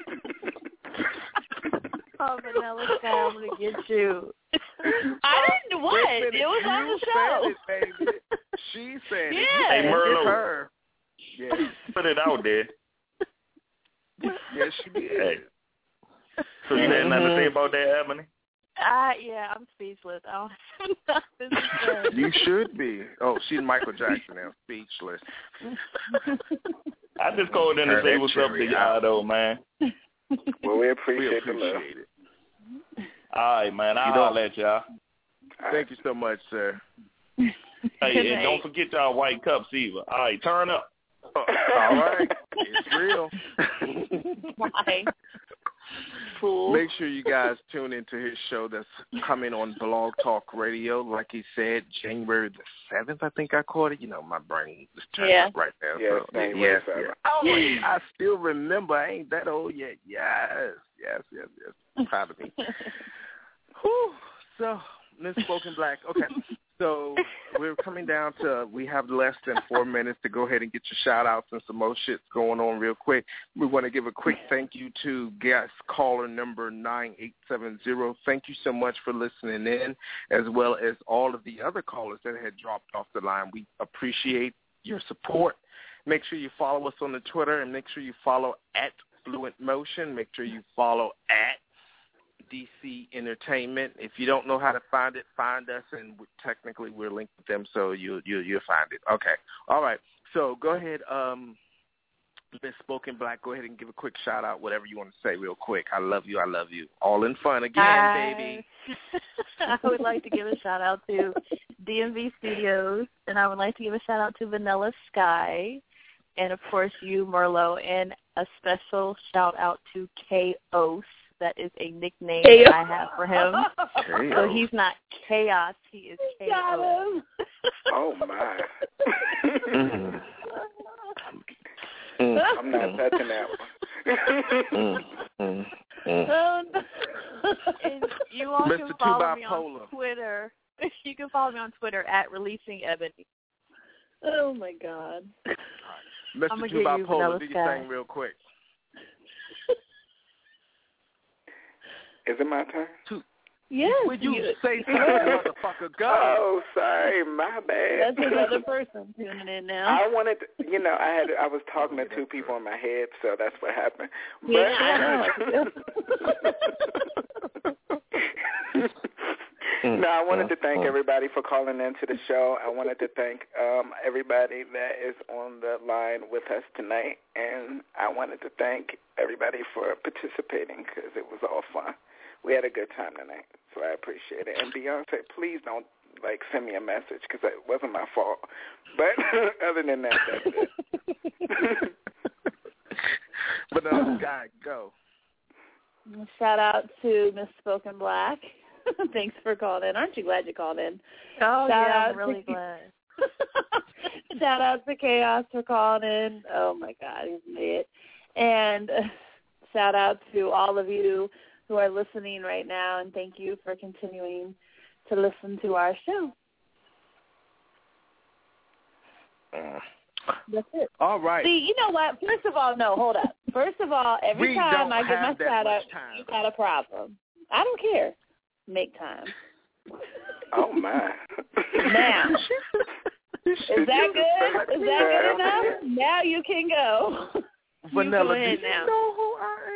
Oh, Vanilla Sky, I'm gonna get you. I didn't what? Minute, It was on the show. Said it, baby. She said it. Yeah. Hey, said Merlot. it's her. Yeah, Put it out there. yes, she did. Hey. So you had nothing to say about that, Ebony? Ah, yeah, I'm speechless. I don't have nothing to say. You should be. Oh, she's Michael Jackson now, speechless. I just called in to say what's up to y'all though, man. Well, we We appreciate, the love. appreciate it. All right, man. I'll You know- holler at y'all. Thank you so much, sir. Hey, and don't forget y'all white cups either. All right, turn up. Oh, all right, it's real. Why? Fool. Make sure you guys tune into his show that's coming on Blog Talk Radio. Like he said, January the seventh, I think I caught it. You know, my brain is turning Yeah. up right now. Yes, so, January yes, 7th. yes. Oh, I still remember. I ain't that old yet. Yes, yes, yes, yes. Proud of me. Whew. So, Miss Spoken Black. Okay. So we're coming down to we have less than four minutes to go ahead and get your shout outs and some more shit's going on real quick. We want to give a quick thank you to guest caller number nine eight seven zero. Thank you so much for listening in, as well as all of the other callers that had dropped off the line. We appreciate your support. Make sure you follow us on the Twitter and make sure you follow at Fluent Motion. Make sure you follow at DC Entertainment. If you don't know how to find it, find us, and we, technically we're linked with them, so you you you'll find it. Okay, all right. So go ahead, um, Miss Spoken Black. Go ahead and give a quick shout out, whatever you want to say, real quick. I love you. I love you. All in fun again, Hi. baby. I would like to give a shout out to DMV Studios, and I would like to give a shout out to Vanilla Sky, and of course you, Merlot, and a special shout out to Chaos. That is a nickname that I have for him. So he's not chaos; he is chaos. Oh, my. Mm. Mm. I'm not touching that one. Mm. Mm. Mm. Oh, no. And you all Mr. can follow me Bipolar. on Twitter. You can follow me on Twitter at releasing ebony. oh my God. Mr. I'ma Two give you Bipolar, Vanilla do your thing real quick. Is it my turn? Yes. Would you, you say something, motherfucker? Go. Oh, sorry, my bad. That's another person tuning in now. I wanted, to, you know, I had, I was talking to two people in my head, so that's what happened. But, Yeah, I know. no, I wanted to thank Mm. everybody for calling in to the show. I wanted to thank um, everybody that is on the line with us tonight, and I wanted to thank everybody for participating because it was all fun. We had a good time tonight, so I appreciate it. And Beyonce, please don't like send me a message because it wasn't my fault. But other than that, that's it. but uh, guy, go. Shout out to Miss Spoken Black. Thanks for calling in. Aren't you glad you called in? Oh Shout yeah, out I'm really to- glad. Shout out to Chaos for calling in. Oh my God, he's mad. And uh, shout out to all of you who are listening right now, and thank you for continuing to listen to our show. Mm. That's it. All right. See, you know what? First of all, no, hold up. First of all, every We time I give my have that shout out, you got a problem. I don't care. Make time. oh my! Now. Is that good? Is that good enough? Now you can go. Vanilla, go do you now. know who I am? And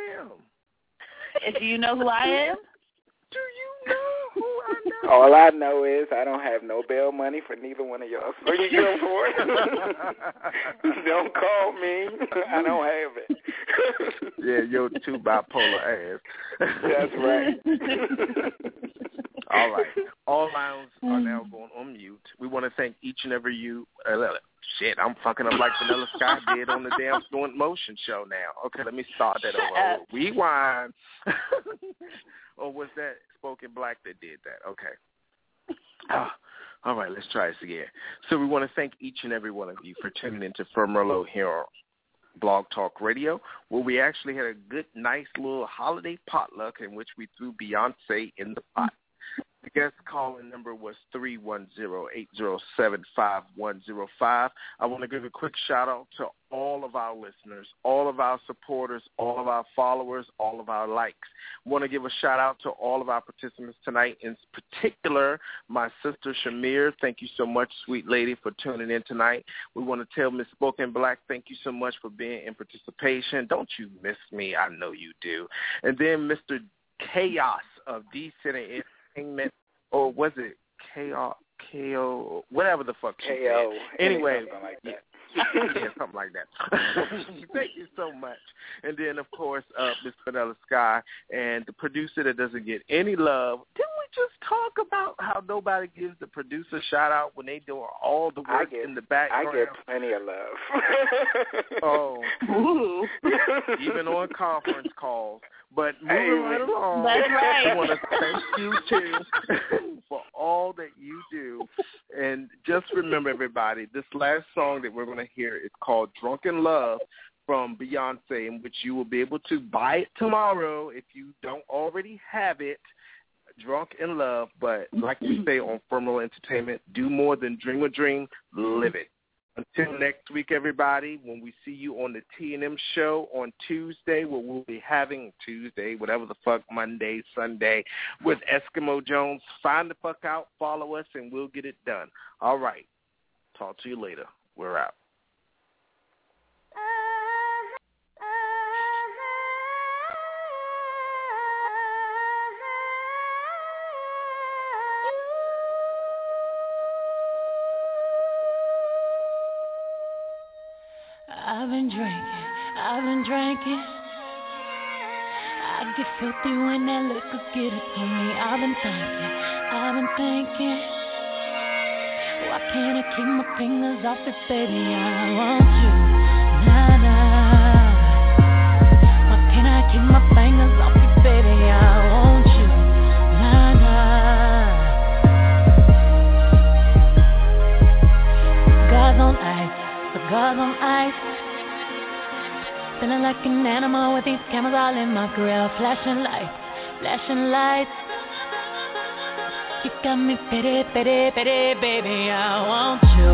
do you know who I am? Do you know who I know? All I know is I don't have no bail money for neither one of y'all. So you go for it. don't call me. I don't have it. yeah, your two bipolar ass. That's right. All right. All lines are now going on mute. We want to thank each and every you. Uh, shit, I'm fucking up like Vanilla Sky did on the damn Fluent Motion show now. Okay, let me start that Shut over. up. Rewind. or was that Spoken Black that did that? Okay. Ah, all right, let's try this again. So we want to thank each and every one of you for tuning into FoMerlot here on Blog Talk Radio, where we actually had a good, nice little holiday potluck in which we threw Beyonce in the pot. The guest calling number was three one zero eight zero seven five one zero five. I want to give a quick shout out to all of our listeners, all of our supporters, all of our followers, all of our likes. Want to give a shout out to all of our participants tonight, in particular my sister Shamir. Thank you so much, sweet lady, for tuning in tonight. We want to tell Miss Spoken Black, thank you so much for being in participation. Don't you miss me? I know you do. And then Mr. Chaos of D Center Or was it KO, KO, whatever the fuck she KO. said. Anyway, like that. yeah, something like that. Thank you so much. And then, of course, uh, Miss Vanilla Sky and the producer that doesn't get any love. Didn't we just talk about how nobody gives the producer shout out when they do all the work get, in the background? I get plenty of love. Oh, Ooh. even on conference calls. But moving Hey, right along, That's right. I want to thank you too for all that you do. And just remember, everybody, this last song that we're going to hear is called "Drunk in Love" from Beyonce, in which you will be able to buy it tomorrow if you don't already have it. Drunk in Love, but like we say on FoMerlot Entertainment, do more than dream a dream, live it. Until next week, everybody, when we see you on the T&M show on Tuesday, where we'll be having Tuesday, whatever the fuck, Monday, Sunday, with Eskimo Jones. Find the fuck out, follow us, and we'll get it done. All right. Talk to you later. We're out. I've been drinking, I've been drinking. I get filthy when that liquor get it on me. I've been thinking, I've been thinking. Why can't I keep my fingers off it, baby? I want you, nah nah. Why can't I keep my fingers off it, baby? I want you, nah nah. Cigars on ice, cigars on ice. Feeling like an animal with these cameras all in my grill. Flashing lights, flashing lights. You got me pity, pity, pity, baby. I want you.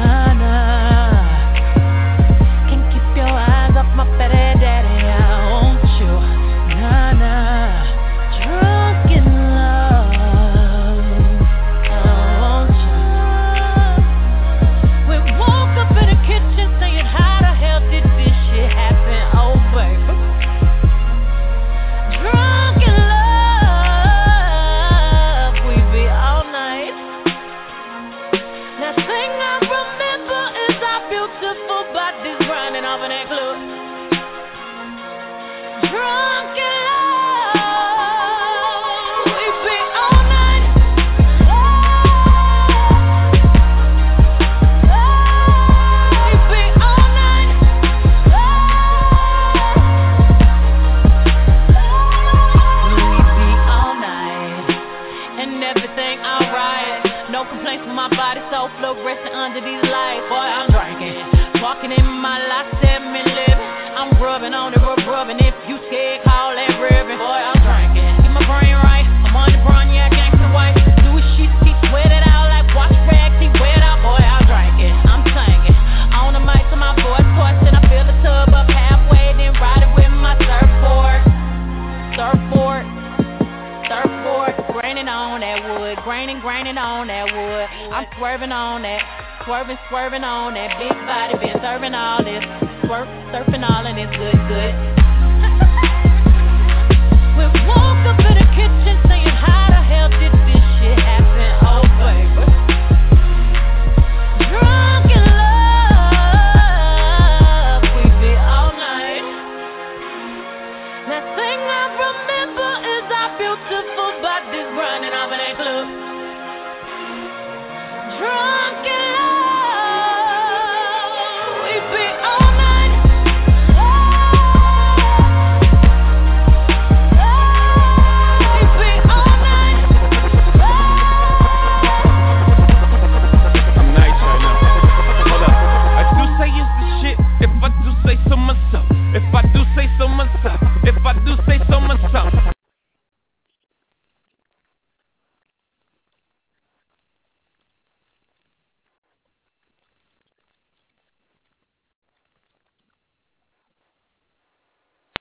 Nah, nah. Can't keep your eyes off my pity,